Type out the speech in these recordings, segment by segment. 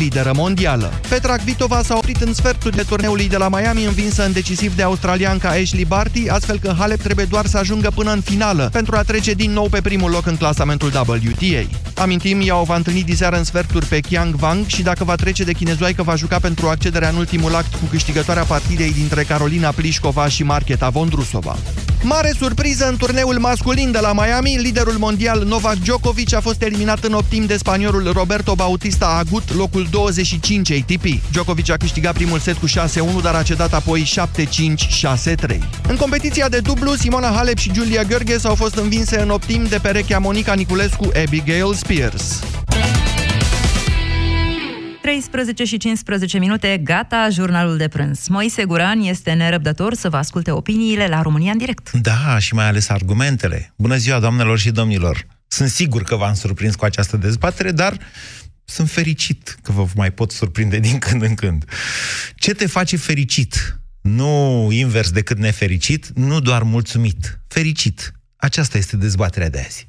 lideră mondială. Petra Kvitova s-a oprit în sferturile turneului de la Miami, învinsă în decisiv de australianca Ashley Barty, astfel că Halep trebuie doar să ajungă până în finală pentru a trece din nou pe primul loc în clasamentul WTA. Amintim, ea o va întâlni diseară în sferturi pe Qiang Wang și dacă va trece de chinezoaică va juca pentru accederea în ultimul act cu câștigătoarea partidei dintre Carolina Plișcova și Marketa Vondrusova. Mare surpriză în turneul masculin de la Miami, liderul mondial Novak Djokovic a fost eliminat în optim de spaniolul Roberto Bautista Agut, locul 25 ATP. Djokovic a câștigat primul set cu 6-1, dar a cedat apoi 7-5-6-3. În competiția de dublu, Simona Halep și Julia Görges au fost învinse în optim de perechea Monica Niculescu Abigail Spears. 13 și 15 minute, gata jurnalul de prânz. Moise Guran este nerăbdător să vă asculte opiniile la România în direct. Da, și mai ales argumentele. Bună ziua, doamnelor și domnilor! Sunt sigur că v-am surprins cu această dezbatere, dar sunt fericit că vă mai pot surprinde din când în când. Ce te face fericit? Nu invers decât nefericit, nu doar mulțumit. Fericit. Aceasta este dezbaterea de azi.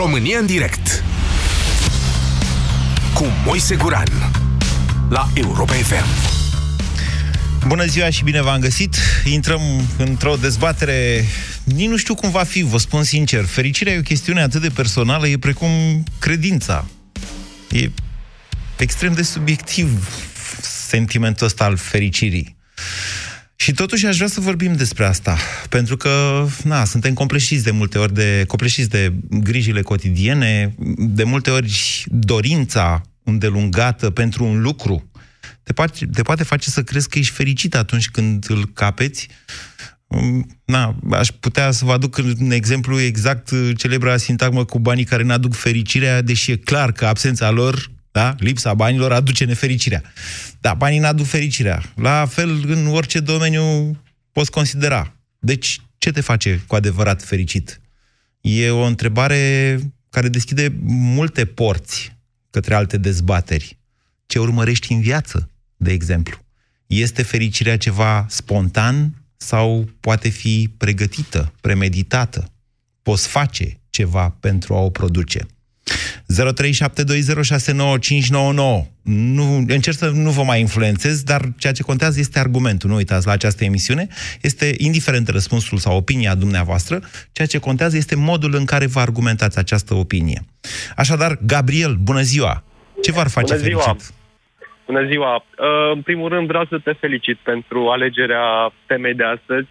România în direct cu Moise Guran la Europa FM. Bună ziua și bine v-am găsit! Intrăm într-o dezbatere, nici nu știu cum va fi, vă spun sincer. Fericirea e o chestiune atât de personală, e precum credința. E extrem de subiectiv sentimentul ăsta al fericirii. Și totuși aș vrea să vorbim despre asta, pentru că, na, suntem compleșiți de multe ori de, compleșiți de grijile cotidiene, de multe ori dorința îndelungată pentru un lucru te poate, te poate face să crezi că ești fericit atunci când îl capeți. Na, aș putea să vă aduc un exemplu exact celebra sintagmă cu banii care ne aduc fericirea, deși e clar că absența lor da? Lipsa banilor aduce nefericirea. Da, banii n-aduc fericirea. La fel, în orice domeniu poți considera. Deci, ce te face cu adevărat fericit? E o întrebare care deschide multe porți către alte dezbateri. Ce urmărești în viață, de exemplu? Este fericirea ceva spontan sau poate fi pregătită, premeditată? Poți face ceva pentru a o produce? 0372069599. Nu, încerc să nu vă mai influențez, dar ceea ce contează este argumentul. Nu uitați, la această emisiune este indiferent răspunsul sau opinia dumneavoastră, ceea ce contează este modul în care vă argumentați această opinie. Așadar, Gabriel, bună ziua! Ce v-ar face bună ziua. fericit? Bună ziua! Uh, în primul rând vreau să te felicit pentru alegerea temei de astăzi.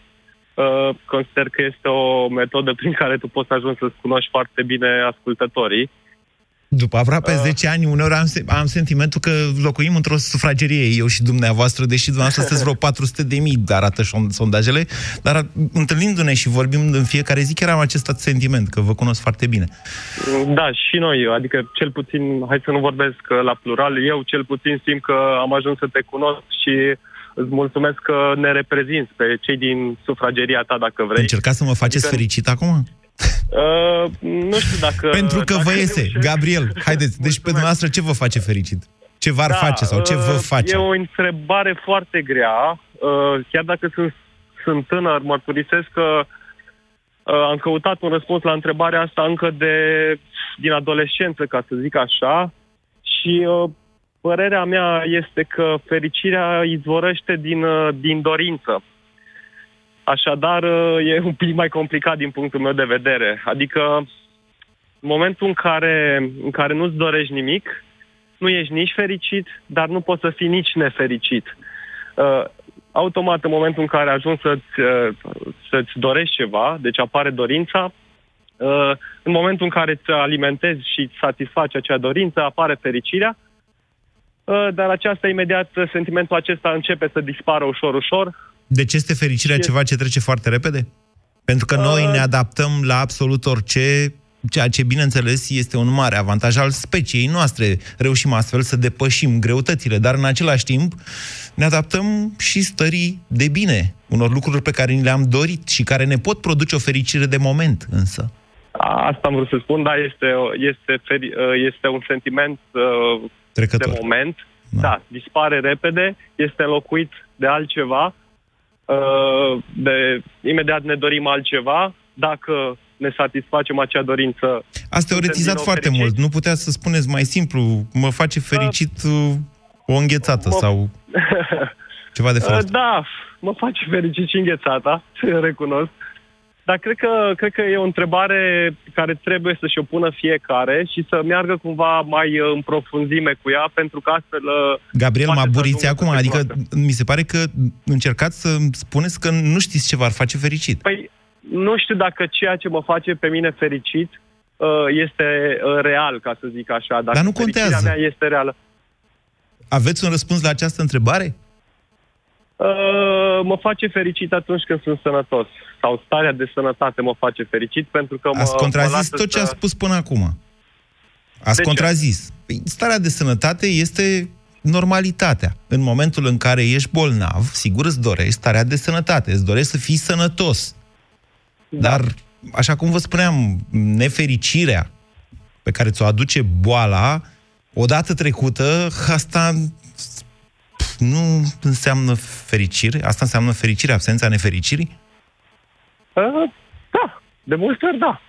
Uh, consider că este o metodă prin care tu poți să ajungi să-ți cunoști foarte bine ascultătorii după aproape uh. 10 ani, uneori am, am sentimentul că locuim într-o sufragerie, eu și dumneavoastră, deși dumneavoastră sunteți vreo 400 de mii, arată sondajele, dar întâlnindu-ne și vorbim în fiecare zi, chiar am acest sentiment, că vă cunosc foarte bine. Da, și noi, adică cel puțin, hai să nu vorbesc la plural, eu cel puțin simt că am ajuns să te cunosc și îți mulțumesc că ne reprezinți pe cei din sufrageria ta, dacă vrei. Încercați să mă faceți adică... fericit acum? Uh, nu știu dacă... Pentru că dacă vă iese. Reușesc... Gabriel, haideți. Deci pe dumneavoastră ce vă face fericit? Ce v-ar da, face sau ce vă uh, face? E o întrebare foarte grea. Uh, chiar dacă sunt, sunt tânăr, mărturisesc că uh, am căutat un răspuns la întrebarea asta încă de din adolescență, ca să zic așa. Și uh, părerea mea este că fericirea izvorăște din, uh, din dorință. Așadar, e un pic mai complicat din punctul meu de vedere. Adică, în momentul în care, în care nu-ți dorești nimic, nu ești nici fericit, dar nu poți să fii nici nefericit. Uh, automat, în momentul în care ajungi să-ți, uh, să-ți dorești ceva, deci apare dorința, uh, în momentul în care îți alimentezi și îți satisfaci acea dorință, apare fericirea, uh, dar aceasta imediat, sentimentul acesta începe să dispară ușor, ușor, deci este fericirea este... ceva ce trece foarte repede? Pentru că noi ne adaptăm la absolut orice, ceea ce, bineînțeles, este un mare avantaj al speciei noastre. Reușim astfel să depășim greutățile, dar în același timp ne adaptăm și stării de bine, unor lucruri pe care ni le-am dorit și care ne pot produce o fericire de moment, însă. Asta am vrut să spun, da, este, este, feri- este un sentiment uh, Trecător. de moment. Da. Da. da, dispare repede, este înlocuit de altceva. Uh, de, imediat ne dorim altceva. Dacă ne satisfacem acea dorință... Ați teoretizat suntem din nou foarte fericiți. mult. Nu puteți să spuneți mai simplu, mă face fericit uh, o înghețată Mă- sau ceva de felul Uh, ăsta. Da, mă face fericit și înghețata, recunosc. Dar cred că, cred că e o întrebare care trebuie să-și o pună fiecare și să meargă cumva mai uh, în profunzime cu ea, pentru că astfel... uh, Gabriel, mă poate să aburiți ajungă acum, să se adică cunoască. mi se pare că încercați să spuneți că nu știți ce v-ar face fericit. Păi, nu știu dacă ceea ce mă face pe mine fericit uh, este uh, real, ca să zic așa. Dacă Dar nu fericirea contează. mea este reală. Aveți un răspuns la această întrebare? Uh, mă face fericit atunci când sunt sănătos. Sau starea de sănătate mă face fericit pentru că mă Ați mă contrazis lasă tot ce să- ați spus până acum. Ați De ce? contrazis. Păi, starea de sănătate este normalitatea. În momentul în care ești bolnav, sigur îți dorești starea de sănătate, îți dorești să fii sănătos. Da. Dar, așa cum vă spuneam, nefericirea pe care ți-o aduce boala, odată trecută, asta pf, nu înseamnă fericire? Asta înseamnă fericire, absența nefericirii? Uh, da, de multe ori da.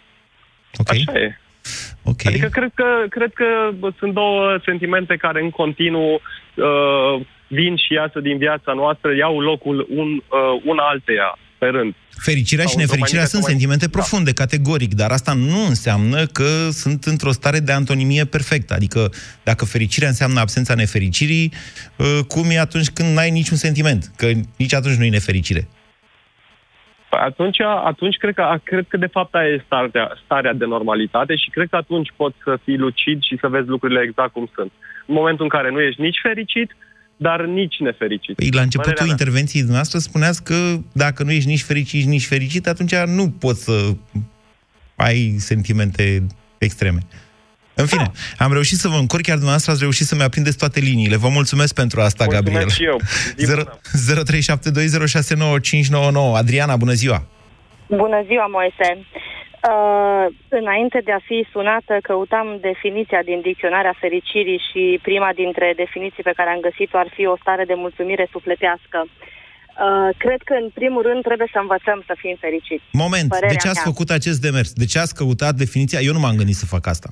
Ok. Așa e. Ok. Adică cred că, cred că bă, sunt două sentimente care în continuu uh, vin și iasă din viața noastră, iau locul un, uh, una alteia pe rând. Fericirea și Sau într-o mai nefericirea mică sunt sau mai- sentimente Da. profunde, categoric, dar asta nu înseamnă că sunt într-o stare de antonimie perfectă. Adică dacă fericirea înseamnă absența nefericirii, uh, cum e atunci când n-ai niciun sentiment? Că nici atunci nu e nefericire. Atunci, atunci cred, că, cred că de fapt aia e starea, starea de normalitate și cred că atunci poți să fii lucid și să vezi lucrurile exact cum sunt. În momentul în care nu ești nici fericit, dar nici nefericit. Păi, la începutul Părerea mea. intervenției noastre spuneați că dacă nu ești nici fericit, nici fericit, atunci nu poți să ai sentimente extreme. În fine, Da. am reușit să vă încurc, chiar dumneavoastră ați reușit să-mi aprindeți toate liniile. Vă mulțumesc pentru asta, Mulțumesc Gabriel. și eu. Zi bună. 0372069599. Adriana, bună ziua! Bună ziua, Moise! Uh, înainte de a fi sunată, căutam definiția din dicționarea fericirii și prima dintre definiții pe care am găsit-o ar fi o stare de mulțumire sufletească. Uh, cred că, în primul rând, trebuie să învățăm să fim fericiți. Moment, Părerea de ce ați mea. făcut acest demers? De ce ați căutat definiția? Eu nu m-am gândit să fac asta.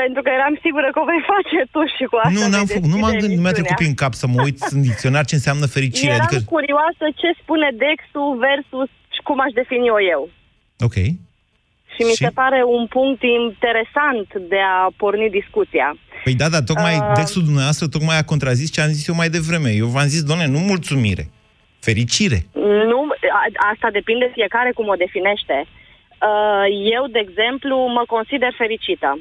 Pentru că eram sigură că o vei face tu și cu asta nu, n-am vei făcut, nu m-am deschide gândit, nu mi-a trecut emisiunea. prin cap să mă uit în dicționar ce înseamnă fericire. Eram Adică, curioasă ce spune Dexul versus cum aș defini-o eu. ok. Și mi Și? se pare un punct interesant de a porni discuția. Păi da, dar tocmai Uh. textul dumneavoastră tocmai a contrazis ce am zis eu mai devreme. Eu v-am zis, doamne, nu mulțumire, fericire. Nu, a, asta depinde fiecare cum o definește. Uh, Eu, de exemplu, mă consider fericită.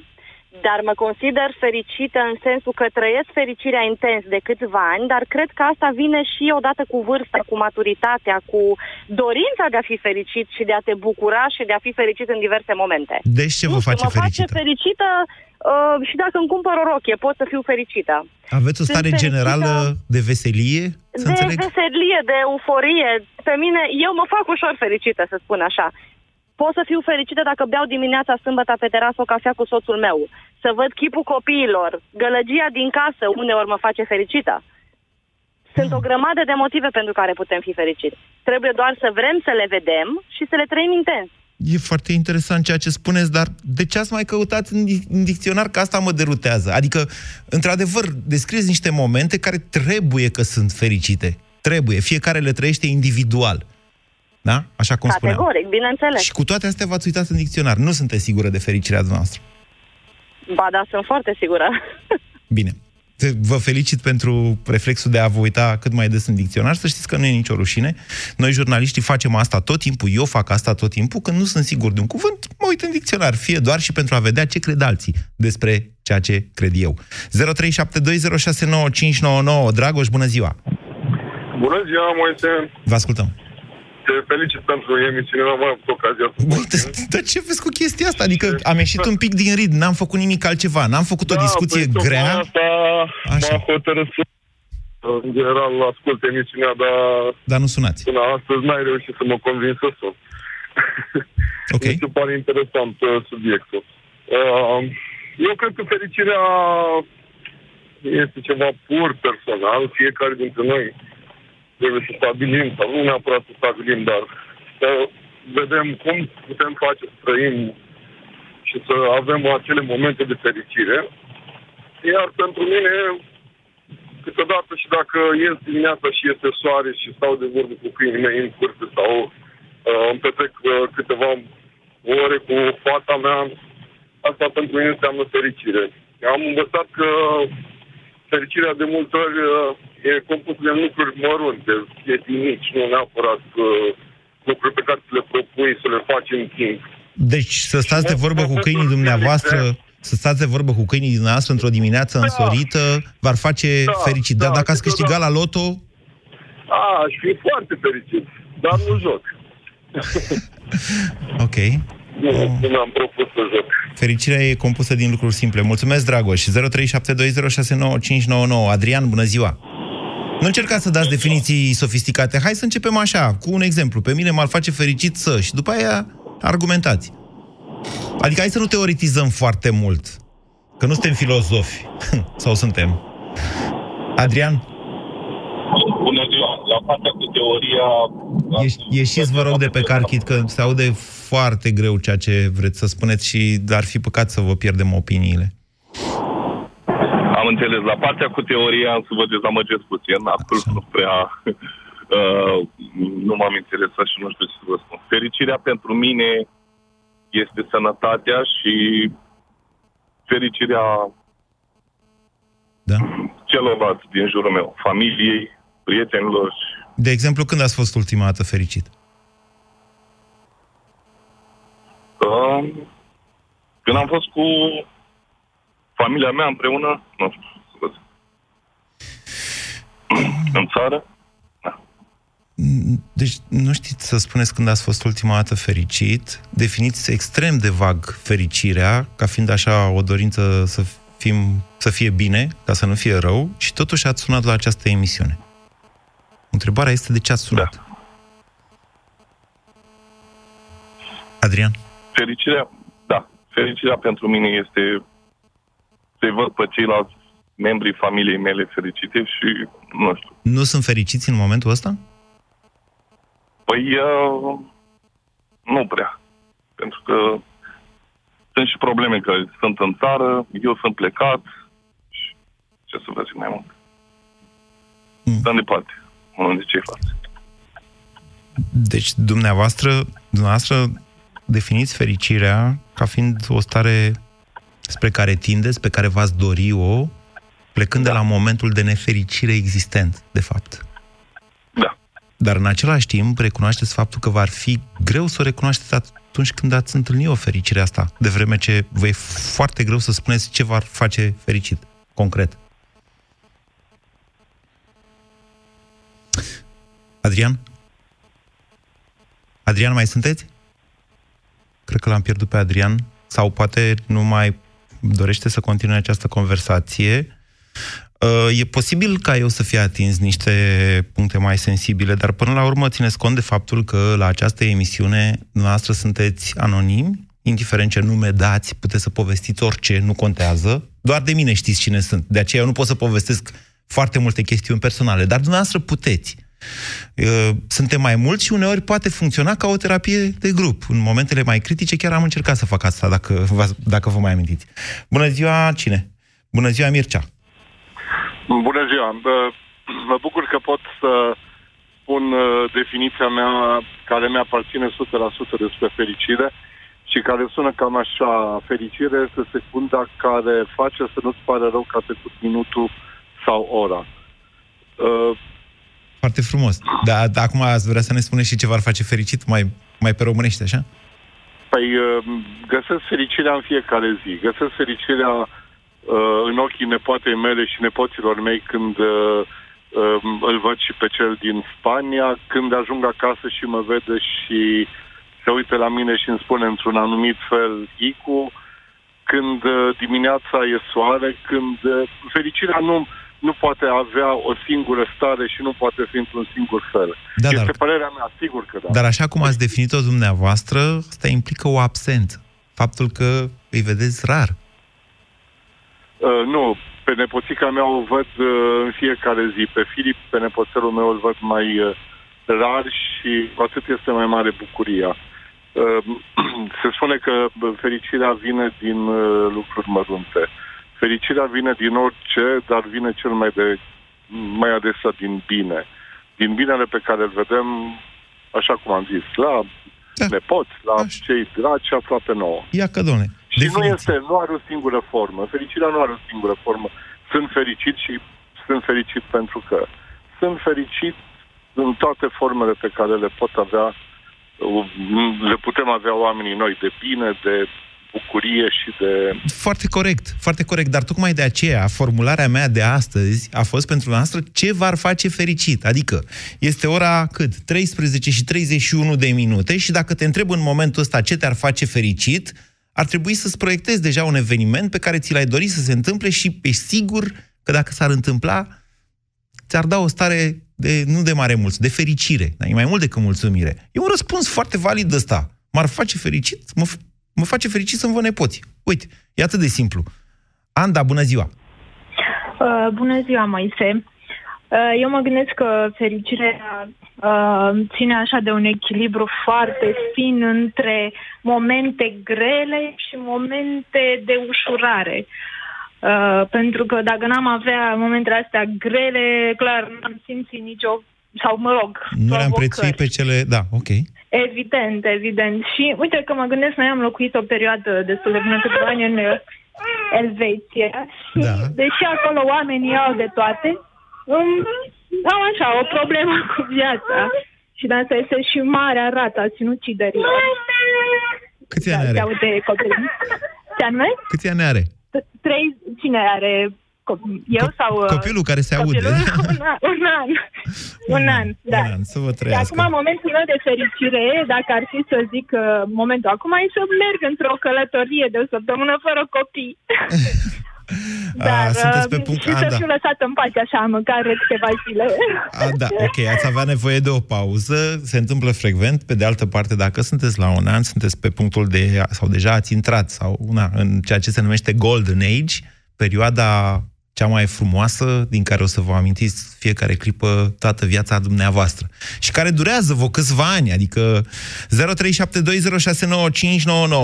Dar mă consider fericită în sensul că trăiesc fericirea intens de câțiva ani, dar cred că asta vine și odată cu vârsta, cu maturitatea, cu dorința de a fi fericit și de a te bucura și de a fi fericit în diverse momente. Deci ce Nu vă știu, face mă face fericită? fericită uh, și dacă îmi cumpăr o rochie, pot să fiu fericită. Aveți o Sunt stare fericită generală de veselie? Să de înțeleg? veselie, de euforie. Pe mine, eu mă fac ușor fericită, să spun așa. Pot să fiu fericită dacă beau dimineața sâmbătă pe terasă o cafea cu soțul meu. Să văd chipul copiilor. Gălăgia din casă uneori mă face fericită. Sunt o grămadă de motive pentru care putem fi fericiți. Trebuie doar să vrem să le vedem și să le trăim intens. E foarte interesant ceea ce spuneți, dar de ce ați mai căutat în, di- în dicționar? Că asta mă derutează. Adică, într-adevăr, descrieți niște momente care trebuie că sunt fericite. Trebuie. Fiecare le trăiește individual. Da? Așa cum spuneam. Categoric, bineînțeles. Și cu toate astea v-ați uitat în dicționar. Nu sunteți sigură de fericirea noastră. Ba da, sunt foarte sigură. Bine. Te- Vă felicit pentru reflexul de a vă uita cât mai des în dicționar. Să știți că nu e nicio rușine. Noi, jurnaliștii, facem asta tot timpul. Eu fac asta tot timpul. Când nu sunt sigur de un cuvânt, mă uit în dicționar. Fie doar și pentru a vedea ce cred alții despre ceea ce cred eu. 0372069599. Dragoș, bună ziua! Bună ziua, Moise! Vă ascultăm. Te felicit pentru emisiune, n-am mai avut ocazia să Băi, dar, dar ce vezi cu chestia asta? Adică am ieșit un pic din rid, n-am făcut nimic altceva, n-am făcut o discuție păi, tocmai grea. Asta Așa. m-a hotărât să... În general, ascult emisiunea, dar Dar nu sunați. până astăzi n-ai reușit să mă convins să sun. Ok. Mi se pare interesant uh, subiectul. Uh, eu cred că fericirea este ceva pur personal. Fiecare dintre noi trebuie să stabilim, sau nu neapărat să stabilim, dar să vedem cum putem face să trăim și să avem acele momente de fericire. Iar pentru mine, câteodată și dacă ies dimineața și este soare și stau de vorbă cu câinii mei în curte sau uh, îmi petrec uh, câteva ore cu fata mea, asta pentru mine înseamnă fericire. Am învățat că fericirea de multe ori uh, e compusă de lucruri mărunte, chestii mici, nu neapărat uh, lucruri pe care ți le propui să le faci în timp. Deci să stați de vorbă cu câinii dumneavoastră, să stați de vorbă cu câinii dumneavoastră într-o dimineață însorită, v-ar face Da, fericit. Dar da, dacă ați câștigat la loto, A, aș fi foarte fericit, dar nu joc. ok. Nu, nu mi-am propus să joc. Fericirea e compusă din lucruri simple. Mulțumesc, Dragoș. 0372069599. Adrian, bună ziua! Nu încercați să dați definiții sofisticate. Hai să începem așa, cu un exemplu. Pe mine m-ar face fericit să... Și după aia argumentați. Adică hai să nu teoretizăm foarte mult. Că nu suntem filozofi. Sau suntem? Adrian, Bună ziua! La partea cu teoria... ieși- ieșiți, vă rog, de pe carchit, că se aude foarte greu ceea ce vreți să spuneți și ar fi păcat să vă pierdem opiniile. Am înțeles. La partea cu teoria am să vă dezamăgesc puțin. Absolut nu prea... Uh, nu m-am interesat și nu știu ce să vă spun. Fericirea pentru mine este sănătatea și fericirea Da? celorlalți din jurul meu, familiei, prietenilor. De exemplu, când ați fost ultima dată fericit? Uh, când am fost cu familia mea împreună, nu știu, să vă zic. în țară, Deci nu știți să spuneți când ați fost ultima dată fericit, definiți extrem de vag fericirea, ca fiind așa o dorință să, fim, să fie bine, ca să nu fie rău, și totuși ați sunat la această emisiune. Întrebarea este de ce ați sunat. Da. Adrian? fericirea, da, fericirea pentru mine este să-i văd pe ceilalți membrii familiei mele fericite și, nu știu, Nu sunt fericiți în momentul ăsta? Păi, uh, nu prea. Pentru că sunt și probleme care sunt în țară, eu sunt plecat și ce să vă zic mai mult. Mm. Stăm departe, unul de cei față. Deci, dumneavoastră, dumneavoastră definiți fericirea ca fiind o stare spre care tindeți, pe care v-ați dori-o, plecând da. de la momentul de nefericire existent, de fapt. Da. Dar în același timp recunoașteți faptul că v-ar fi greu să o recunoașteți atunci când ați întâlnit o fericire asta, de vreme ce vă e foarte greu să spuneți ce v-ar face fericit, concret. Adrian? Adrian, mai sunteți? Cred că l-am pierdut pe Adrian. Sau poate nu mai dorește să continue această conversație. Uh, E posibil ca eu să fie atins niște puncte mai sensibile, dar până la urmă țineți cont de faptul că la această emisiune noastră sunteți anonimi, indiferent ce nume dați, puteți să povestiți orice, nu contează. Doar de mine știți cine sunt. De aceea eu nu pot să povestesc foarte multe chestiuni personale, dar dumneavoastră puteți. Uh, Suntem mai mulți și uneori poate funcționa ca o terapie de grup. În momentele mai critice chiar am încercat să fac asta, dacă vă, dacă vă mai amintiți. Bună ziua, cine? Bună ziua, Mircea. Bună ziua! Bă, Mă bucur că pot să spun uh, definiția mea care mi-aparține 100% despre fericire și care sună cam așa. Fericire este secunda care face să nu-ți pare rău că a trecut minutul sau ora. Uh, Foarte frumos. Dar da, acum ați vrea să ne spuneți și ce v-ar face fericit, mai, mai pe românește, așa? Păi uh, găsesc fericirea în fiecare zi. Găsesc fericirea uh, în ochii nepoatei mele și nepoților mei când uh, Um, Îl văd și pe cel din Spania. Când ajung acasă și mă vede și se uită la mine și îmi spune într-un anumit fel Icu, când uh, dimineața e soare, când uh, fericirea nu, nu poate avea o singură stare și nu poate fi într-un singur fel. Da, este dar- părerea mea, sigur că da. Dar așa cum ați definit-o dumneavoastră, asta implică o absență. Faptul că îi vedeți rar. Uh, nu, pe nepoțica mea o văd uh, în fiecare zi. Pe Filip, pe nepoțelul meu, îl văd mai uh, rar și cu atât este mai mare bucuria. Uh, se spune că bă, fericirea vine din uh, lucruri mărunte. Fericirea vine din orice, dar vine cel mai, de, mai adesea din bine. Din binele pe care îl vedem, așa cum am zis, la Da. nepoți, la cei dragi și aproape nouă. Ia că, domne, Și nu este, nu are o singură formă. Fericirea nu are o singură formă. Sunt fericit și sunt fericit pentru că sunt fericit în toate formele pe care le pot avea, le putem avea oamenii noi, de bine, de bucurie și de... Foarte corect, foarte corect, dar tocmai de aceea formularea mea de astăzi a fost pentru noastră ce v-ar face fericit. Adică este ora cât? 13 și 31 de minute și dacă te întreb în momentul ăsta ce te-ar face fericit, ar trebui să-ți proiectezi deja un eveniment pe care ți l-ai dori să se întâmple și ești sigur că dacă s-ar întâmpla, ți-ar da o stare de, nu de mare mulț, de fericire. Dar e mai mult decât mulțumire. E un răspuns foarte valid ăsta. M-ar face fericit? Mă, f- mă face fericit să-mi văd nepoți. Uite, e atât de simplu. Anda, bună ziua! Uh, bună ziua, Moise. Uh, eu mă gândesc că fericirea uh, ține așa de un echilibru foarte fin între momente grele și momente de ușurare. Uh, pentru că dacă n-am avea momentele astea grele, clar, n-am simțit nicio, sau mă rog, Nu le-am provocări. prețuit pe cele... Da, ok. Evident, evident. Și uite că mă gândesc, noi am locuit o perioadă destul de bună câteva ani în uh, Elveția și Da. deși acolo oamenii au de toate, um, au așa o problemă cu viața. Și de asta este și marea rată a sinuciderilor. Câți Da, ani se are? aude copilul. Ce anume? Câți ani are? T- Trei, cine are? Co- Eu sau... uh, Copilul care se aude. copilul? Un an, un an. Un an, da. Un an, să vă Și trăiască. acum momentul meu de fericire, dacă ar fi să zic uh, momentul acum, e să merg într-o călătorie de o săptămână fără copii. Dar, A, sunteți pe uh, punct... Și A, să da. fiu lăsat în pace așa, măcar câteva zile. A, da, ok, ați avea nevoie de o pauză, se întâmplă frecvent, pe de altă parte, dacă sunteți la un an, sunteți pe punctul de, sau deja ați intrat, sau una, în ceea ce se numește Golden Age, perioada cea mai frumoasă din care o să vă amintiți fiecare clipă toată viața dumneavoastră. Și care durează vă câțiva ani, adică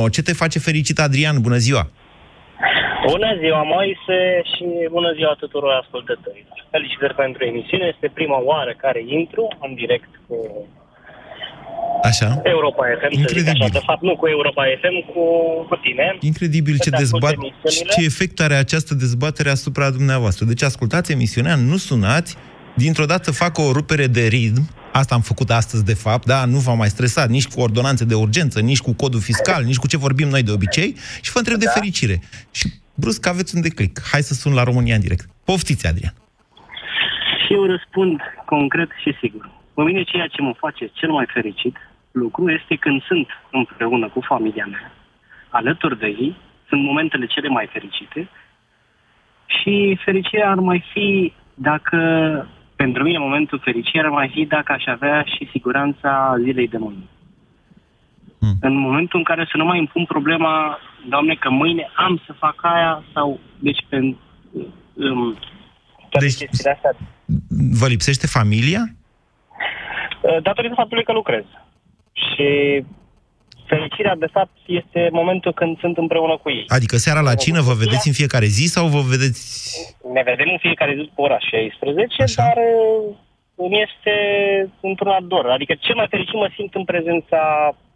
0372069599. Ce te face fericit, Adrian? Bună ziua! Bună ziua, Moise, și bună ziua tuturor ascultătorilor. Felicitări pentru emisiune. Este prima oară care intru în direct cu Așa? Europa FM, să zic așa. De fapt, nu cu Europa FM, cu, cu tine. Incredibil ce, Să te ascult dezbat, emisiunile. ce efect are această dezbatere asupra dumneavoastră. Deci ascultați emisiunea, nu sunați, dintr-o dată fac o rupere de ritm, asta am făcut astăzi de fapt, da, nu v-am mai stresat nici cu ordonanțe de urgență, nici cu codul fiscal, nici cu ce vorbim noi de obicei și vă întreb de fericire. Și brusc aveți un declic. Hai să sun la România în direct. Poftiți, Adrian. Și eu răspund concret și sigur. Pe mine ceea ce mă face cel mai fericit lucru este când sunt împreună cu familia mea, alături de ei, sunt momentele cele mai fericite și fericirea ar mai fi dacă, pentru mine momentul fericirii ar mai fi dacă aș avea și siguranța zilei de mâine. Hmm. În momentul în care să nu mai îmi pun problema, Doamne, că mâine am să fac aia sau, deci, pentru um, toate Deci- chestiile astea Vă lipsește familia? Uh, datorită faptului că lucrez. Și fericirea, de fapt, este momentul când sunt împreună cu ei. Adică seara la cină vă vedeți în fiecare zi sau vă vedeți... Ne vedem în fiecare zi pe ora 16, Așa. dar uh, îmi este într-un ardor. Adică cel mai fericit mă simt în prezența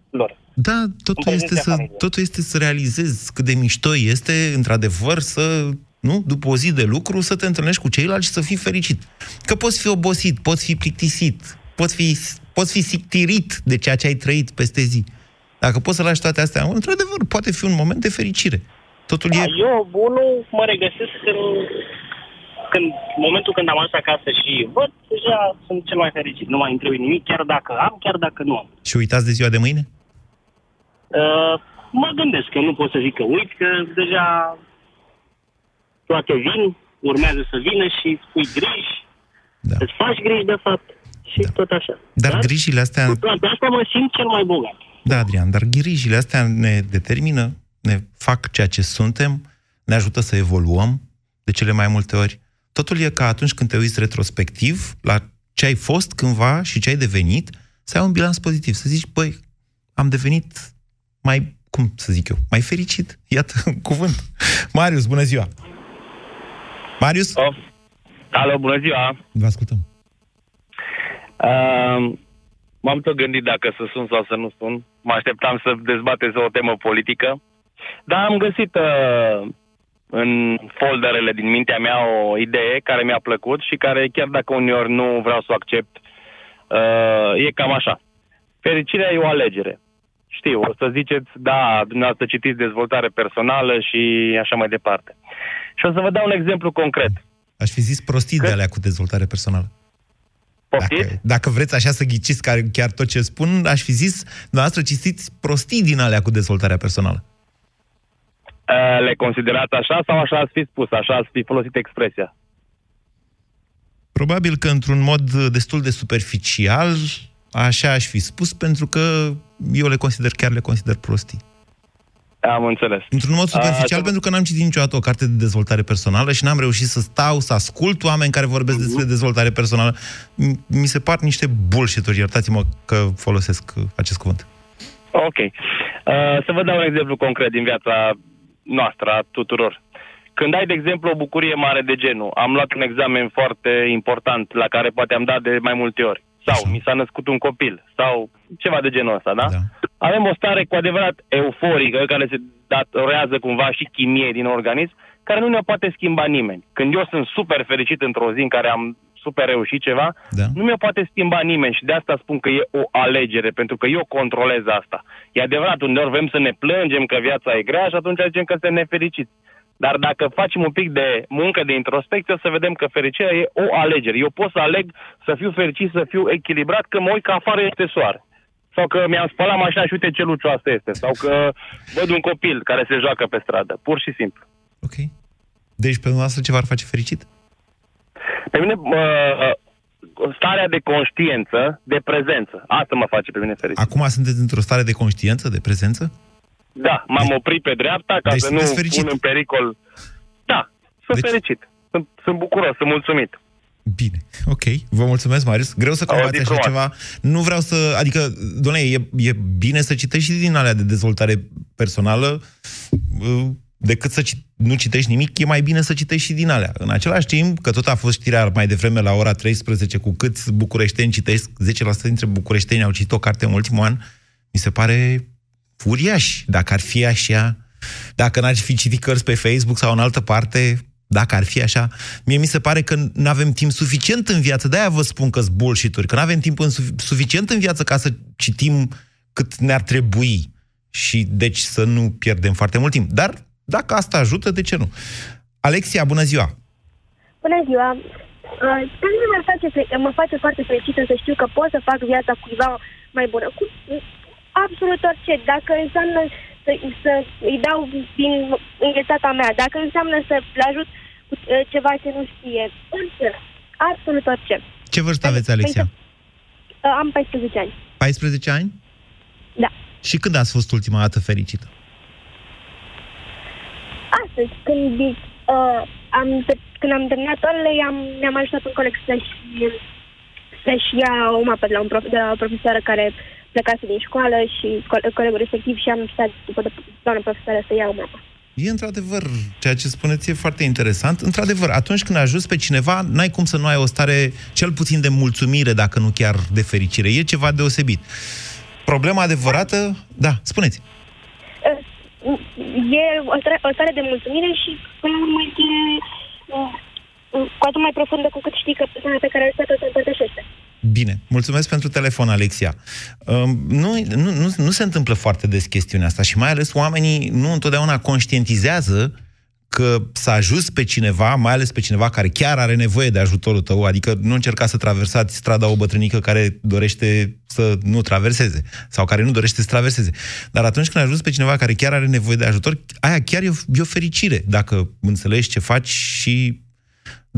lor. Da, totul În este, prezența să, familiei. totul este să realizezi cât de mișto este, într-adevăr, să, nu, după o zi de lucru, să te întâlnești cu ceilalți și să fii fericit. Că poți fi obosit, poți fi plictisit, poți fi, poți fi sictirit de ceea ce ai trăit peste zi. Dacă poți să lași toate astea, într-adevăr, poate fi un moment de fericire. Totul Da, e... eu, unul, mă regăsesc în, când, în momentul când am ajuns acasă și văd, deja sunt cel mai fericit. Nu mai îmi trebuie nimic, chiar dacă am, chiar dacă nu am. Și uitați de ziua de mâine? Uh, mă gândesc că nu pot să zic că uit, că deja toate vin, urmează să vină și pui griji, da. îți faci griji de fapt și da. tot așa. Dar grijile astea... Cu toate astea mă simt cel mai bogat. Da, Adrian, dar grijile astea ne determină, ne fac ceea ce suntem, ne ajută să evoluăm de cele mai multe ori. Totul e ca atunci când te uiți retrospectiv la ce ai fost cândva și ce ai devenit, să ai un bilanț pozitiv, să zici, băi, am devenit mai, cum să zic eu, mai fericit. Iată, cuvânt. Marius, bună ziua! Marius? Oh. Alo, bună ziua! Vă ascultăm. Uh, m-am tot gândit dacă să sun sau să nu sun. Mă așteptam să dezbateți o temă politică. Dar am găsit uh, în folderele din mintea mea o idee care mi-a plăcut și care, chiar dacă uneori nu vreau să o accept, uh, e cam așa. Fericirea e o alegere. Știu, o să ziceți, da, dumneavoastră citiți dezvoltare personală și așa mai departe. Și o să vă dau un exemplu concret. Aș fi zis prostii Că... de alea cu dezvoltare personală. Dacă, dacă vreți așa să ghiciți chiar tot ce spun, aș fi zis, dumneavoastră citiți prostii din alea cu dezvoltarea personală. Le considerați așa sau așa ați fi spus, așa ați fi folosit expresia? Probabil că într-un mod destul de superficial, așa aș fi spus, pentru că eu le consider, chiar le consider prostii. Am înțeles. Într-un mod superficial, A, pentru că n-am citit niciodată o carte de dezvoltare personală și n-am reușit să stau, să ascult oameni care vorbesc uh-huh. despre dezvoltare personală. Mi se par niște bullshit-uri, iertați-mă că folosesc acest cuvânt. Ok. Uh, să vă dau un exemplu concret din viața noastră, a tuturor. Când ai, de exemplu, o bucurie mare de genul, am luat un examen foarte important la care poate am dat de mai multe ori, sau Așa. mi s-a născut un copil, sau ceva de genul ăsta, da? da? Avem o stare cu adevărat euforică, care se datorează cumva și chimie din organism, care nu ne poate schimba nimeni. Când eu sunt super fericit într-o zi în care am super reușit ceva, da. nu mi-o poate schimba nimeni și de asta spun că e o alegere, pentru că eu controlez asta. E adevărat, uneori vrem să ne plângem că viața e grea și atunci zicem că suntem nefericiți. Dar dacă facem un pic de muncă, de introspecție, o să vedem că fericirea e o alegere. Eu pot să aleg să fiu fericit, să fiu echilibrat, că mă uit că afară este soare. Sau că mi-am spălat mașina și uite ce lucioasă este. Sau că văd un copil care se joacă pe stradă. Pur și simplu. Ok. Deci pe dumneavoastră ce v-ar face fericit? Pe mine, uh, starea de conștiență, de prezență. Asta mă face pe mine fericit. Acum sunteți într-o stare de conștiență, de prezență? Da, m-am de... oprit pe dreapta ca deci să nu fericit. pun în pericol... Da, sunt deci... fericit. Sunt, sunt bucuros, sunt mulțumit. Bine, ok. Vă mulțumesc, Marius. Greu să combați așa ceva. Nu vreau să... Adică, doamne, e, e bine să citești și din alea de dezvoltare personală uh, decât să ci, nu citești nimic, e mai bine să citești și din alea. În același timp, că tot a fost știrea mai devreme la ora 13 cu câți bucureșteni citesc, 10% dintre bucureșteni au citit o carte în ultimul an, mi se pare furiaș. Dacă ar fi așa, dacă n-ar fi citit cărți pe Facebook sau în altă parte, dacă ar fi așa, mie mi se pare că nu avem timp suficient în viață, de-aia vă spun că sunt bullshit că nu avem timp în suficient în viață ca să citim cât ne-ar trebui și deci să nu pierdem foarte mult timp. Dar dacă asta ajută, de ce nu? Alexia, bună ziua! Bună ziua! Uh, mă face, mă face foarte fericită să știu că pot să fac viața cuiva mai bună. Cu absolut orice. Dacă înseamnă să, să îi dau din înghețata mea, dacă înseamnă să-l ajut cu uh, ceva ce nu știe, orice. Absolut orice. Ce vârstă aveți, Alexia? Uh, am 14 ani. 14 ani? Da. Și când ați fost ultima dată fericită? astăzi, când, uh, am, când am terminat orele, am, mi-am ajutat un coleg să-și, să-și ia o mapă de la, un prof, de la o profesoară care plecase din școală și colegul respectiv și am stat după doamna profesoară să iau o mapă. E într-adevăr, ceea ce spuneți e foarte interesant. Într-adevăr, atunci când ajuns pe cineva, n-ai cum să nu ai o stare cel puțin de mulțumire, dacă nu chiar de fericire. E ceva deosebit. Problema adevărată... Da, spuneți e o stare, o stare de mulțumire și, până la urmă, e uh, cu atât mai profundă cu cât știi că persoana pe care o să împărtășește. Bine, mulțumesc pentru telefon, Alexia. Uh, nu, nu, nu, nu se întâmplă foarte des chestiunea asta și mai ales oamenii nu întotdeauna conștientizează că să ajuți pe cineva, mai ales pe cineva care chiar are nevoie de ajutorul tău, adică nu încerca să traversați strada o bătrânică care dorește să nu traverseze sau care nu dorește să traverseze. Dar atunci când ajuți pe cineva care chiar are nevoie de ajutor, aia chiar e o, e o fericire, dacă înțelegi ce faci și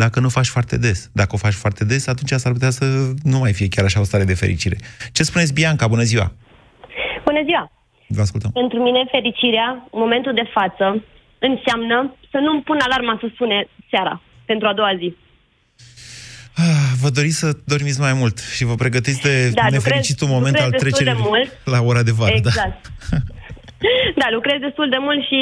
dacă nu faci foarte des. Dacă o faci foarte des, atunci s-ar putea să nu mai fie chiar așa o stare de fericire. Ce spuneți, Bianca? Bună ziua! Bună ziua! Vă ascultăm. Pentru mine, fericirea, în momentul de față, înseamnă să nu-mi pun alarma să sune seara, pentru a doua zi. Ah, Vă doriți să dormiți mai mult și vă pregătiți de Da, nefericitul lucrez- moment lucrez al destul de trecerii mult. la ora de vară. Da. Exact. Da, lucrez destul de mult și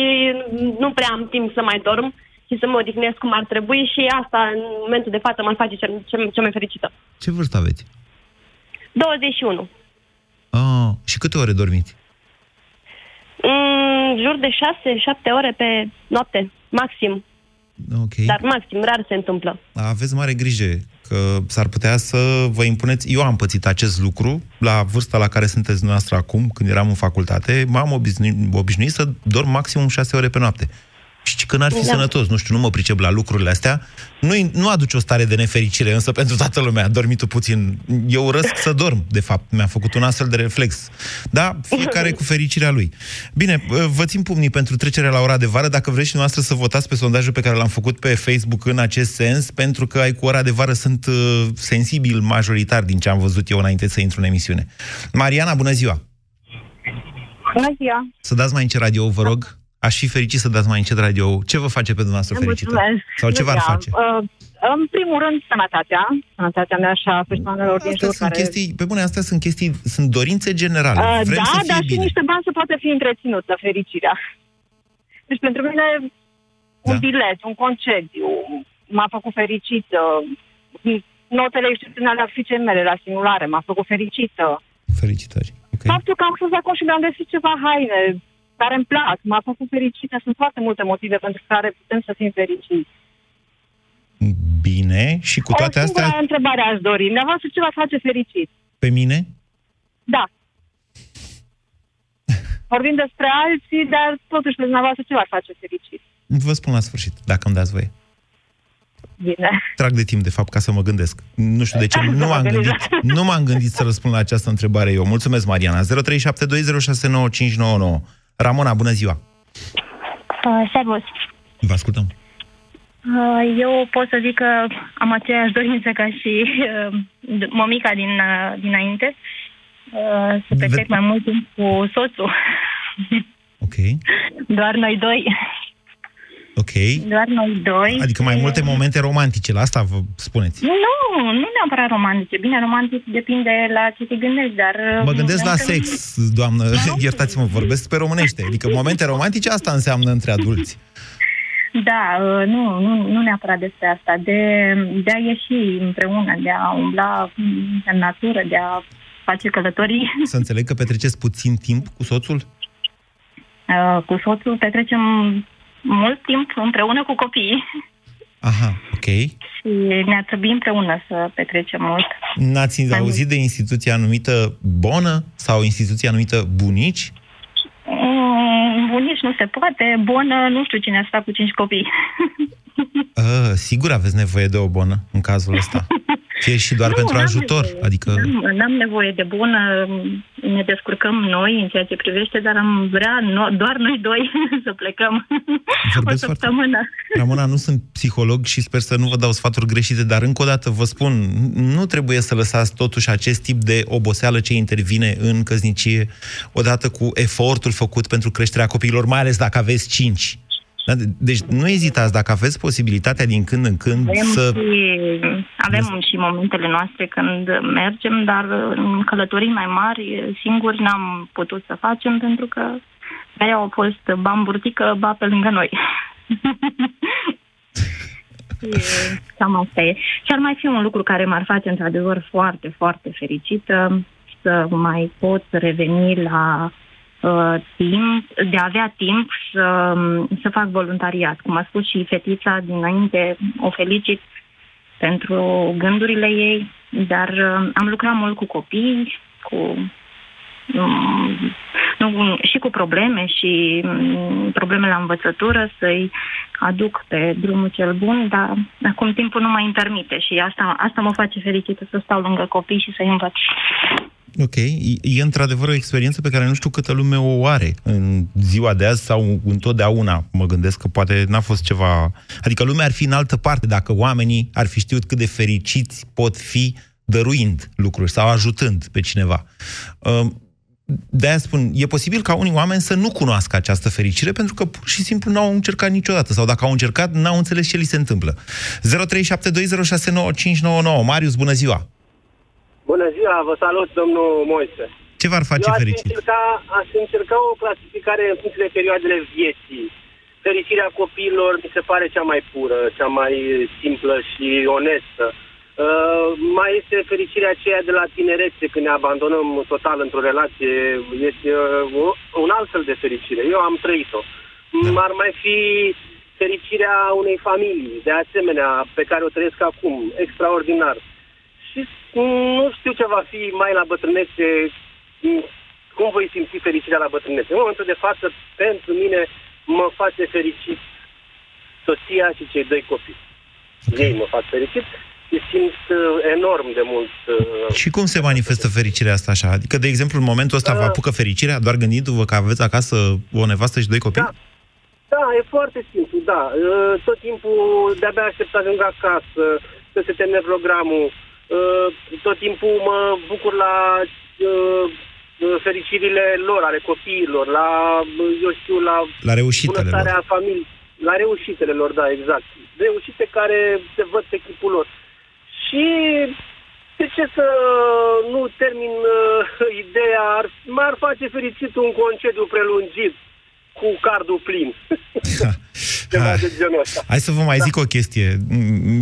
nu prea am timp să mai dorm și să mă odihnesc cum ar trebui și asta, în momentul de față, mă face cel, cel, cel mai fericită. Ce vârstă aveți? 21. Ah, și câte ore dormiți? Mm, jur de 6-7 ore pe noapte, maxim. Ok. Dar maxim, rar se întâmplă. Aveți mare grijă că s-ar putea să vă impuneți... Eu am pățit acest lucru la vârsta la care sunteți dumneavoastră acum, când eram în facultate. M-am obișnuit, obișnuit să dorm maximum 6 ore pe noapte. Și că n-ar fi Da. sănătos, nu știu, nu mă pricep la lucrurile astea. Nu, nu aduce o stare de nefericire, însă pentru toată lumea, dormitul puțin. Eu urăsc să dorm, de fapt. Mi-a făcut un astfel de reflex. Da, fiecare cu fericirea lui. Bine, vă țin pumnii pentru trecerea la ora de vară. Dacă vreți și noastră să votați pe sondajul pe care l-am făcut pe Facebook în acest sens, pentru că ai cu ora de vară sunt uh, sensibil majoritar din ce am văzut eu înainte să intru în emisiune. Mariana, bună ziua! Bună ziua! Să dați mai încet radio, vă rog. Aș fi fericit să dați mai încet radio. Ce vă face pe dumneavoastră fericită? Mulțumesc. Sau ce v-ar Bună ziua. face? Uh, în primul rând, sănătatea. Sănătatea mea și a persoanelor din Astea jur sunt care... chestii, pe bune, astea sunt chestii, sunt dorințe generale. Uh, Vrem da, să fie dar și bine. niște bani să poate fi întreținută fericirea. Deci pentru mine un Da. bilet, un concediu m-a făcut fericită. Notele excepționale ale fiicei mele la simulare m-a făcut fericită. Felicitări. Faptul că am fost acolo și mi-am găsit ceva haine care îmi plac, m-a făcut fericită. Sunt foarte multe motive pentru care putem să fim fericiți. Bine, și cu toate o singură astea, întrebare aș dori. Dumneavoastră ce vă face fericit? pe mine, Da. Vorbim despre alții, dar totuși pe dumneavoastră ce v-ar face fericit? vă spun la sfârșit, dacă îmi dați voie. Bine. Trag de timp, de fapt, ca să mă gândesc. Nu știu de ce, nu m-am gândit, nu m-am gândit să răspund la această întrebare eu. Mulțumesc, Mariana. 0372069599. Ramona, bună ziua! Uh, servus. Vă ascultăm. Uh, eu pot să zic că am aceeași dorință ca și uh, mămica din, uh, dinainte. Uh, să petrec mai mult timp cu soțul. Ok. Doar noi doi. Ok. Doar noi doi. Adică mai multe momente romantice, la asta vă spuneți. Nu, nu neapărat romantice. Bine, romantic depinde la ce te gândești, dar... uh, Mă gândesc la încă nu- sex, doamnă, iertați-mă, vorbesc pe românește. Adică momente romantice, asta înseamnă între adulți. Da, uh, nu, nu, nu neapărat despre asta. De, de a ieși împreună, de a umbla mm, în natură, de a face călătorii. Să înțeleg că petreceți puțin timp cu soțul? Uh, Cu soțul petrecem mult timp împreună cu copiii Aha, ok. și ne-ar trebui împreună să petrecem mult. N-ați auzit de instituția numită Bonă sau instituția numită Bunici? Mm, Bunici nu se poate, bună, nu știu cine a stat cu cinci copii. Uh, sigur aveți nevoie de o bonă în cazul ăsta. Fie și doar Nu, pentru n-am ajutor. nevoie. Adică, N-am, n-am nevoie de bună, ne descurcăm noi în ceea ce privește, dar am vrea no, doar noi doi să plecăm o Vorbesc săptămână. Ramona, nu sunt psiholog și sper să nu vă dau sfaturi greșite, dar încă o dată vă spun, nu trebuie să lăsați totuși acest tip de oboseală ce intervine în căsnicie, odată cu efortul făcut pentru creșterea copiilor, mai ales dacă aveți cinci. Da? Deci nu ezitați, dacă aveți posibilitatea din când în când Avem, să... și, avem și momentele noastre când mergem, dar în călătorii mai mari, singuri n-am putut să facem pentru că mereu au fost bamburtică, ba pe lângă noi. Și Cam asta e. Și ar mai fi un lucru care m-ar face într-adevăr foarte, foarte fericită să mai pot reveni la uh, timp, de a avea timp să, să fac voluntariat. Cum a spus și fetița dinainte, o felicit pentru gândurile ei, dar uh, am lucrat mult cu copii, cu um, nu, și cu probleme și mm, probleme la învățătură să-i aduc pe drumul cel bun, dar acum timpul nu mai îmi permite și asta, asta mă face fericită să stau lângă copii și să-i învăț. Ok, e, e într-adevăr o experiență pe care nu știu câtă lume o are în ziua de azi sau întotdeauna. Mă gândesc că poate n-a fost ceva... Adică lumea ar fi în altă parte dacă oamenii ar fi știut cât de fericiți pot fi dăruind lucruri sau ajutând pe cineva. Um, de-aia spun, e posibil ca unii oameni să nu cunoască această fericire pentru că pur și simplu n-au încercat niciodată sau dacă au încercat, n-au înțeles ce li se întâmplă. 0372069599 Marius, bună ziua! Bună ziua, vă salut, domnul Moise. Ce v-ar face Eu aș fericit? Încerca, aș încerca o clasificare în funcție de perioadele vieții. Fericirea copiilor mi se pare cea mai pură, cea mai simplă și onestă. Uh, mai este fericirea aceea de la tinerețe, când ne abandonăm total într-o relație. Este uh, un alt fel de fericire. Eu am trăit-o. Da. Ar mai fi fericirea unei familii, de asemenea, pe care o trăiesc acum, extraordinar. Și nu știu ce va fi mai la bătrânețe, cum voi simți fericirea la bătrânețe. În momentul de față, pentru mine, mă face fericit soția și cei doi copii. Okay. Ei mă fac fericit și simt uh, enorm de mult. Uh, și cum se manifestă fericirea asta așa? Adică, de exemplu, în momentul ăsta uh, vă apucă fericirea doar gândindu-vă că aveți acasă o nevastă și doi copii? Da. Da, e foarte simplu, da. Uh, tot timpul de-abia aștept să ajung acasă, să se termine programul. Uh, tot timpul mă bucur la uh, fericirile lor, ale copiilor, la, eu știu, la, la reușitele lor. familiei, la reușitele lor, da, exact. Reușite care se văd pe chipul lor. Și de ce să nu termin uh, ideea, ar, m-ar face fericit un concediu prelungit cu cardul plin. Ceva de genul ăsta. Hai să vă mai zic o chestie.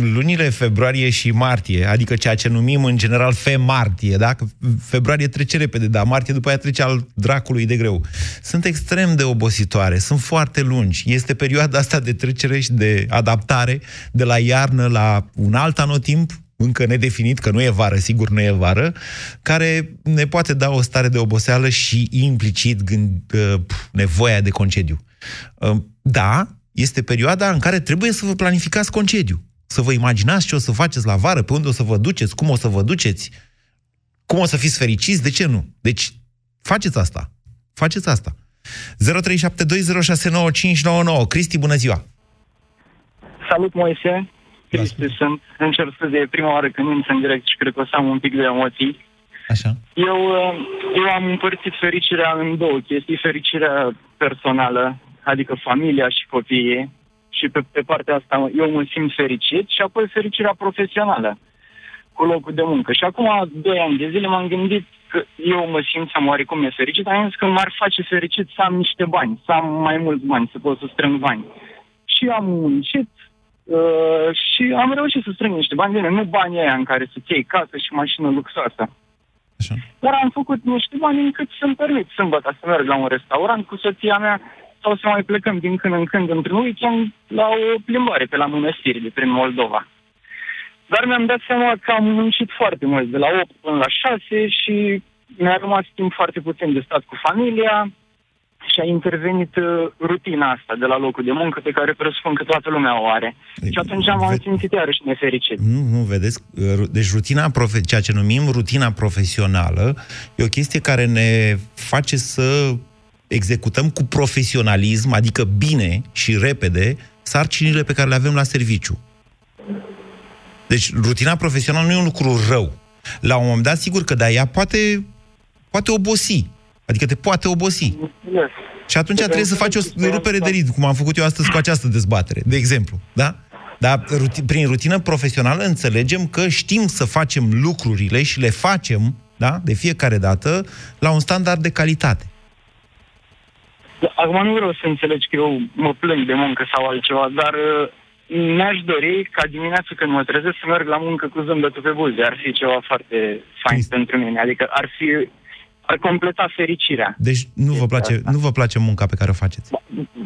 Lunile februarie și martie, adică ceea ce numim în general fe-martie, da? Februarie trece repede, dar martie după aia trece al dracului de greu. Sunt extrem de obositoare, sunt foarte lungi. Este perioada asta de trecere și de adaptare de la iarnă la un alt anotimp, încă nedefinit, că nu e vară, sigur nu e vară, care ne poate da o stare de oboseală și implicit gând, uh, nevoia de concediu. Uh, da, este perioada în care trebuie să vă planificați concediu. Să vă imaginați ce o să faceți la vară, pe unde o să vă duceți, cum o să vă duceți, cum o să fiți fericiți, de ce nu? Deci, faceți asta. Faceți asta. 0372069599. Cristi, bună ziua! Salut, Moise! Cristi sunt. Încerc să de prima oară când intră în direct și cred că o să am un pic de emoții. Așa. Eu, uh, eu am împărțit fericirea în două chestii. Fericirea personală, adică familia și copiii, și pe, pe partea asta eu mă simt fericit, și apoi fericirea profesională cu locul de muncă. Și acum, doi ani de zile, m-am gândit că eu mă simțeam oarecum nefericit, am zis că m-ar face fericit să am niște bani, să am mai mulți bani, să pot să strâng bani. Și am muncit uh, și am reușit să strâng niște bani, bine, nu banii aia în care să-ți iei casă și mașină luxoasă. Așa. Dar am făcut niște bani încât să-mi permit sâmbătă să merg la un restaurant cu soția mea sau să mai plecăm din când în când într-un weekend la o plimbare pe la mănăstirile prin Moldova. Dar mi-am dat seama că am muncit foarte mult, de la 8 până la 6 și mi-a rămas timp foarte puțin de stat cu familia și a intervenit uh, rutina asta de la locul de muncă pe care presupun că toată lumea o are. Și atunci am simțit iarăși nefericit. Nu, nu, vedeți? Deci rutina, profe- ceea ce numim rutina profesională, e o chestie care ne face să executăm cu profesionalism, adică bine și repede, sarcinile pe care le avem la serviciu. Deci, rutina profesională nu e un lucru rău. La un moment dat, sigur că da, ea poate, poate obosi. Adică te poate obosi. Yes. Și atunci trebuie să faci o rupere de ritm, cum am făcut eu astăzi cu această dezbatere, de exemplu. Da? Dar ruti- prin rutină profesională înțelegem că știm să facem lucrurile și le facem, da, de fiecare dată, la un standard de calitate. Acum nu vreau să înțelegi că eu mă plâng de muncă sau altceva, dar uh, mi-aș dori ca dimineața când mă trezesc să merg la muncă cu zâmbetul pe buze. Ar fi ceva foarte fain Cristi. pentru mine. Adică ar fi ar completa fericirea. Deci nu vă, place, nu vă place munca pe care o faceți.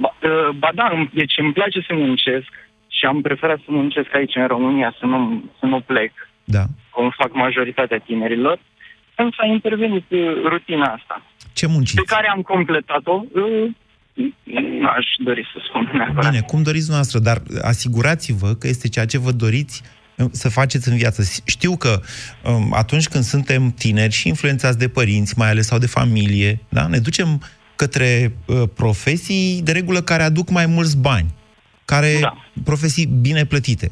Ba, uh, ba da, îmi- deci îmi place să muncesc și am preferat să muncesc aici în România, să nu, să nu plec, Da. cum fac majoritatea tinerilor, însă a intervenit uh, rutina asta. Ce munciți? pe care am completat-o, uh, nu aș dori să spun neapărat. Bine, cum doriți noastră, dar asigurați-vă că este ceea ce vă doriți uh, să faceți în viață. Știu că um, atunci când suntem tineri și influențați de părinți, mai ales sau de familie, da, ne ducem către uh, profesii de regulă care aduc mai mulți bani, care da. profesii bine plătite.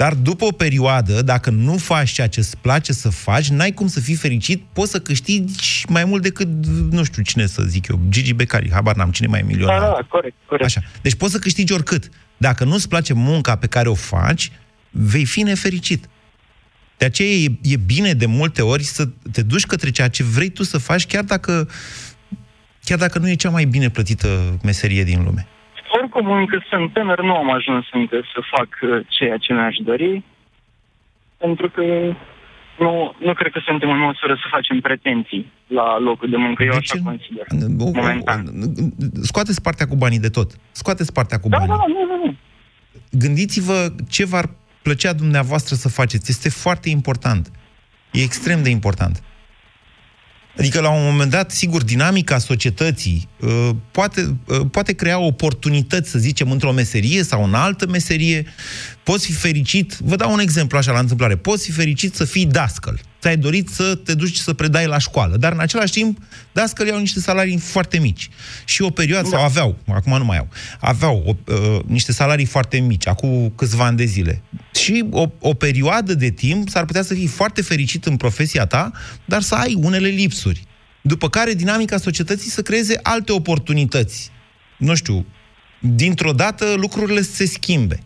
Dar după o perioadă, dacă nu faci ceea ce îți place să faci, n-ai cum să fii fericit, poți să câștigi mai mult decât, nu știu cine să zic eu, Gigi Becali, habar n-am cine mai e milionar. Da, da, corect, corect. Așa. Deci poți să câștigi oricât. Dacă nu-ți place munca pe care o faci, vei fi nefericit. De aceea e, e bine de multe ori să te duci către ceea ce vrei tu să faci, chiar dacă, chiar dacă nu e cea mai bine plătită meserie din lume. Oricum, încă sunt tânăr, nu am ajuns încă să fac uh, ceea ce mi-aș dori, pentru că nu, nu cred că suntem în măsură să facem pretenții la locul de muncă. Eu așa consider. Momentan. Scoateți partea cu banii de tot. Scoateți partea cu Da, banii. da, nu, nu, nu. Gândiți-vă ce v-ar plăcea dumneavoastră să faceți. Este foarte important. E extrem de important. Adică, la un moment dat, sigur, dinamica societății uh, poate, uh, poate crea oportunități, să zicem, într-o meserie sau în altă meserie. Poți fi fericit, vă dau un exemplu așa la întâmplare, poți fi fericit să fii dascăl. Ți-ai dorit să te duci să predai la școală, dar în același timp, dascălii au niște salarii foarte mici. Și o perioadă, sau aveau, acum nu mai au, aveau o, uh, niște salarii foarte mici, acum câțiva ani de zile. Și o, o perioadă de timp s-ar putea să fii foarte fericit în profesia ta, dar să ai unele lipsuri. După care dinamica societății să creeze alte oportunități. Nu știu, dintr-o dată lucrurile se schimbe.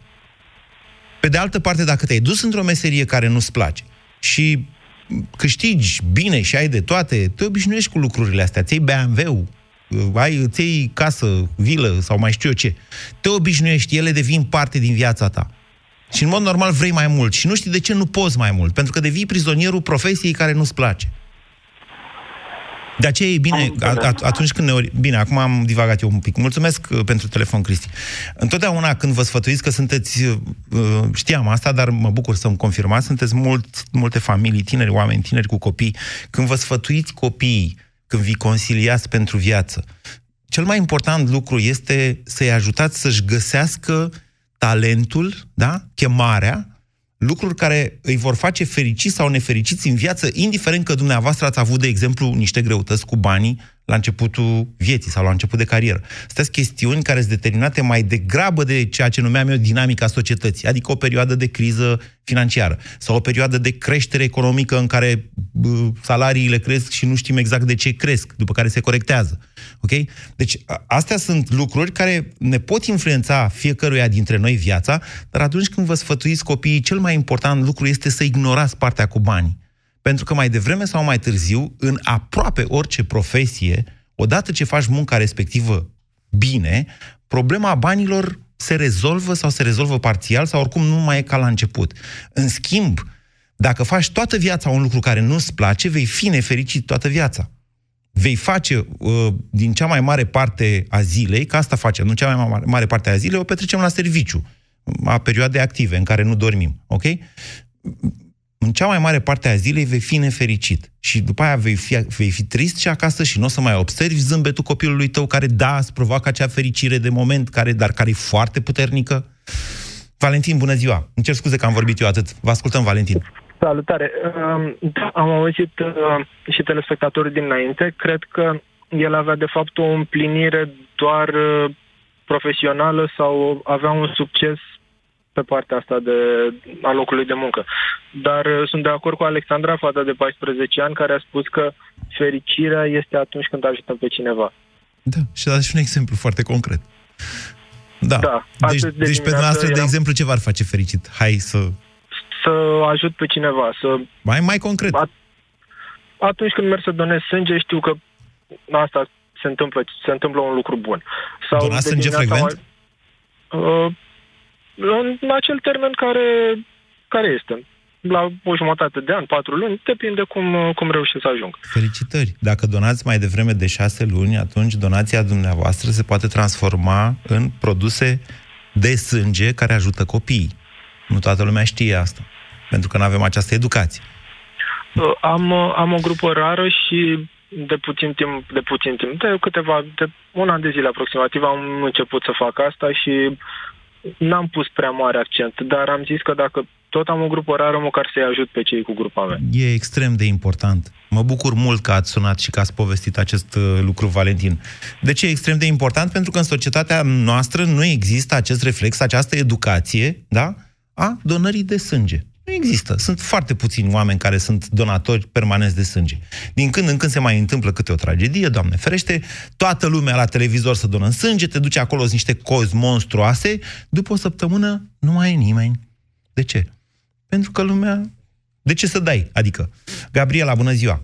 Pe de altă parte, dacă te-ai dus într-o meserie care nu-ți place și câștigi bine și ai de toate, te obișnuiești cu lucrurile astea. Ți-ai BMW-ul, ai, îți iei casă, vilă sau mai știu eu ce. Te obișnuiești, ele devin parte din viața ta. Și în mod normal vrei mai mult și nu știi de ce nu poți mai mult, pentru că devii prizonierul profesiei care nu-ți place. De aceea e bine, at- atunci când ne... Ori... Bine, acum am divagat eu un pic. Mulțumesc uh, pentru telefon, Cristi. Întotdeauna când vă sfătuiți că sunteți... uh, Știam asta, dar mă bucur să-mi confirmați, sunteți mult, multe familii, tineri, oameni tineri cu copii. Când vă sfătuiți copiii, când vi conciliați pentru viață, cel mai important lucru este să-i ajutați să-și găsească talentul, da? chemarea, lucruri care îi vor face fericiți sau nefericiți în viață, indiferent că dumneavoastră ați avut, de exemplu, niște greutăți cu banii la începutul vieții sau la început de carieră. Astea sunt chestiuni care sunt determinate mai degrabă de ceea ce numeam eu dinamica societății, adică o perioadă de criză financiară sau o perioadă de creștere economică în care bă, salariile cresc și nu știm exact de ce cresc, după care se corectează. Ok? Deci a- astea sunt lucruri care ne pot influența fiecăruia dintre noi viața, dar atunci când vă sfătuiți copiii, cel mai important lucru este să ignorați partea cu banii. Pentru că mai devreme sau mai târziu, în aproape orice profesie, odată ce faci munca respectivă bine, problema banilor se rezolvă sau se rezolvă parțial sau oricum nu mai e ca la început. În schimb, dacă faci toată viața un lucru care nu-ți place, vei fi nefericit toată viața. Vei face uh, din cea mai mare parte a zilei, că asta facem, nu cea mai mare, mare parte a zilei, o petrecem la serviciu, a perioade active în care nu dormim, ok? În cea mai mare parte a zilei vei fi nefericit. Și după aia vei fi, vei fi trist și acasă și nu o să mai observi zâmbetul copilului tău care, da, îți provoacă acea fericire de moment, care, dar care e foarte puternică. Valentin, bună ziua! Îmi cer scuze că am vorbit eu atât. Vă ascultăm, Valentin. Salutare! Um, Da, am auzit uh, și telespectatorii dinainte. Cred că el avea de fapt o împlinire doar uh, profesională sau avea un succes pe partea asta de, a locului de muncă. Dar uh, sunt de acord cu Alexandra, fata de 14 ani, care a spus că fericirea este atunci când ajutăm pe cineva. Da, și dați și un exemplu foarte concret. Da. Da, deci, astăzi de deci pe dimineață dumneavoastră, de eram- exemplu, ce v-ar face fericit? Hai să... Să ajut pe cineva, să... Mai, mai concret. Atunci când merg să donez sânge, știu că asta se întâmplă, se întâmplă un lucru bun. Sau Donați de sânge dimineața frecvent? Mai, uh, în acel termen care, care este. La o jumătate de an, patru luni, depinde cum, cum reușesc să ajung. Felicitări! Dacă donați mai devreme de șase luni, atunci donația dumneavoastră se poate transforma în produse de sânge care ajută copiii. Nu toată lumea știe asta, pentru că nu avem această educație. Uh, Am, uh, am o grupă rară și de puțin timp, de puțin timp, de câteva, de un an de zile aproximativ am început să fac asta și n-am pus prea mare accent, dar am zis că dacă tot am o grupă rară, măcar să-i ajut pe cei cu grupa mea. E extrem de important. Mă bucur mult că ați sunat și că ați povestit acest uh, lucru, Valentin. De ce e extrem de important? Pentru că în societatea noastră nu există acest reflex, această educație, da? A donării de sânge. Nu există. Sunt foarte puțini oameni care sunt donatori permanenți de sânge. Din când în când se mai întâmplă câte o tragedie, Doamne ferește, toată lumea la televizor să donă sânge, te duce acolo, sunt niște cozi monstruoase, după o săptămână nu mai e nimeni. De ce? Pentru că lumea... De ce să dai? Adică, Gabriela, bună ziua!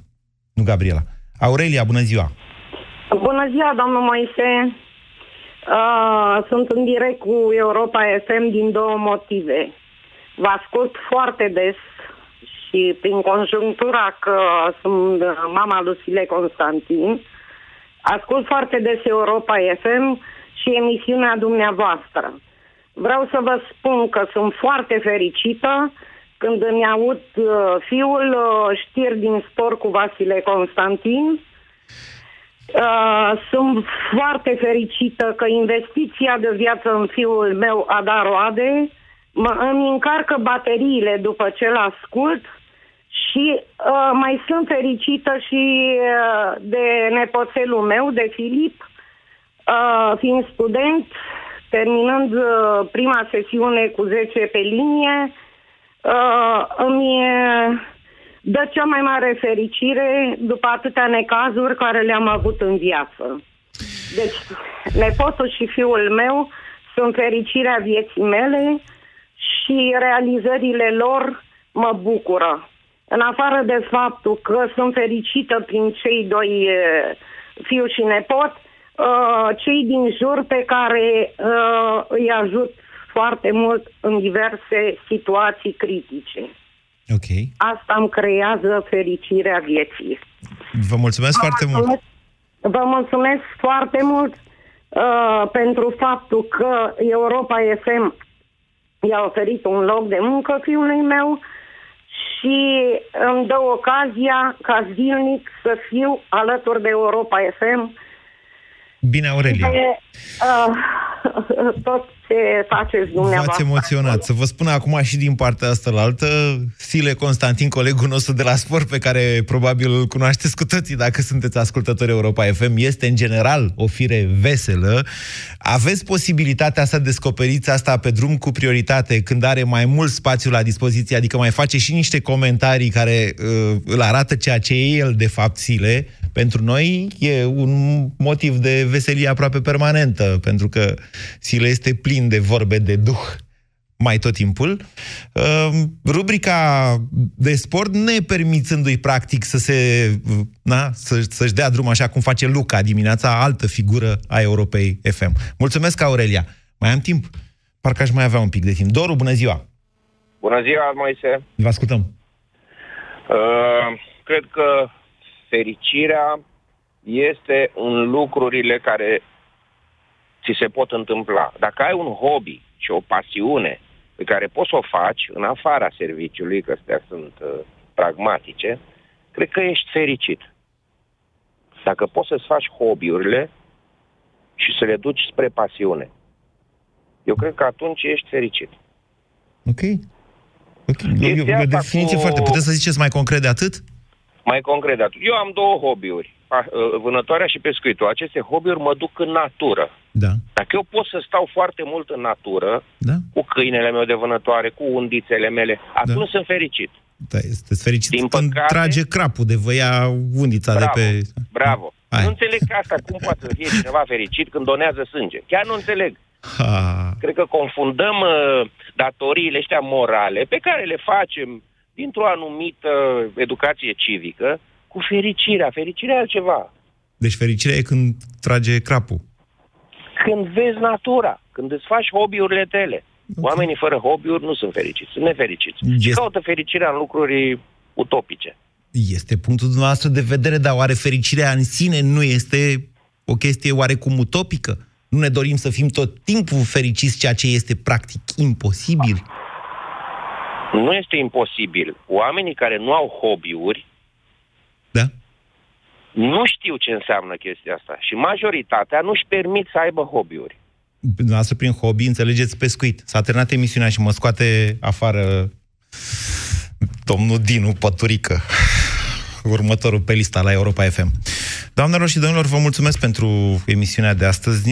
Nu Gabriela. Aurelia, bună ziua! Bună ziua, domnul Moise! Uh, sunt în direct cu Europa FM din două motive. Vă ascult foarte des și prin conjunctura că sunt mama Lucile Constantin, ascult foarte des Europa FM și emisiunea dumneavoastră. Vreau să vă spun că sunt foarte fericită când îmi aud uh, fiul uh, știri din sport cu Vasile Constantin. Uh, sunt foarte fericită că investiția de viață în fiul meu a dat roade mă, îmi încarcă bateriile după ce l ascult și uh, mai sunt fericită și uh, de nepoțelul meu, de Filip, uh, fiind student, terminând uh, prima sesiune cu 10 pe linie, uh, îmi dă cea mai mare fericire după atâtea necazuri care le-am avut în viață. Deci, nepotul și fiul meu sunt fericirea vieții mele și realizările lor mă bucură. În afară de faptul că sunt fericită prin cei doi fiu și nepot, cei din jur pe care îi ajut foarte mult în diverse situații critice. Ok. Asta îmi creează fericirea vieții. Vă mulțumesc Vă foarte mulțumesc, mult. Vă mulțumesc foarte mult uh, pentru faptul că Europa FM i-a oferit un loc de muncă fiului meu și îmi dă ocazia ca zilnic să fiu alături de Europa FM Bine, Aurelia. de uh, tot ce faceți dumneavoastră. V-ați emoționat. Să vă spun acum și din partea asta la altă, Sile Constantin, colegul nostru de la sport, pe care probabil îl cunoașteți cu toții dacă sunteți ascultători Europa FM, este în general o fire veselă. Aveți posibilitatea să descoperiți asta pe drum cu prioritate când are mai mult spațiu la dispoziție, adică mai face și niște comentarii care uh, îl arată ceea ce e el de fapt Sile. Pentru noi e un motiv de veselie aproape permanentă, pentru că Sile este plin de vorbe de duh mai tot timpul. Uh, rubrica de sport, ne permițându-i practic să se, na, să, să-și dea drum așa cum face Luca dimineața, altă figură a Europei FM. Mulțumesc, Aurelia. Mai am timp? Parcă aș mai avea un pic de timp. Doru, bună ziua! Bună ziua, Moise. Vă ascultăm. Uh, cred că fericirea este în lucrurile care ți se pot întâmpla. Dacă ai un hobby și o pasiune pe care poți să o faci în afara serviciului, că astea sunt uh, pragmatice, cred că ești fericit. Dacă poți să-ți faci hobby-urile și să le duci spre pasiune, eu cred că atunci ești fericit. Ok. okay. E, e o definiție cu- foarte... Puteți să ziceți mai concret de atât? Mai concret de atât. Eu am două hobby-uri, a- uh, vânătoarea și pescuitul. Aceste hobby-uri mă duc în natură. Da. Dacă eu pot să stau foarte mult în natură, Da. cu câinele meu de vânătoare, cu undițele mele, atunci sunt fericit. Da, sunteți fericit Din când păcate- trage crapul de vă ia undița Bravo. de pe... Bravo. Hai. Nu înțeleg că asta cum poate să fie cineva fericit când donează sânge. Chiar nu înțeleg. Ha. Cred că confundăm uh, datoriile astea morale pe care le facem dintr-o anumită educație civică cu fericirea. Fericirea e altceva. Deci fericirea e când trage crapul. Când vezi natura, când îți faci hobby-urile tale. Oamenii fără hobby-uri nu sunt fericiți, sunt nefericiți. Și Este- caută fericirea în lucruri utopice. Este punctul dumneavoastră de vedere, dar oare fericirea în sine nu este o chestie oarecum utopică? Nu ne dorim să fim tot timpul fericiți, ceea ce este practic imposibil? Nu este imposibil. Oamenii care nu au hobby-uri Da. nu știu ce înseamnă chestia asta și majoritatea nu-și permit să aibă hobby-uri. Dumneavoastră, prin hobby, înțelegeți pescuit. S-a terminat emisiunea și mă scoate afară domnul Dinu Păturică, următorul pe lista la Europa FM. Doamnelor și domnilor, vă mulțumesc pentru emisiunea de astăzi.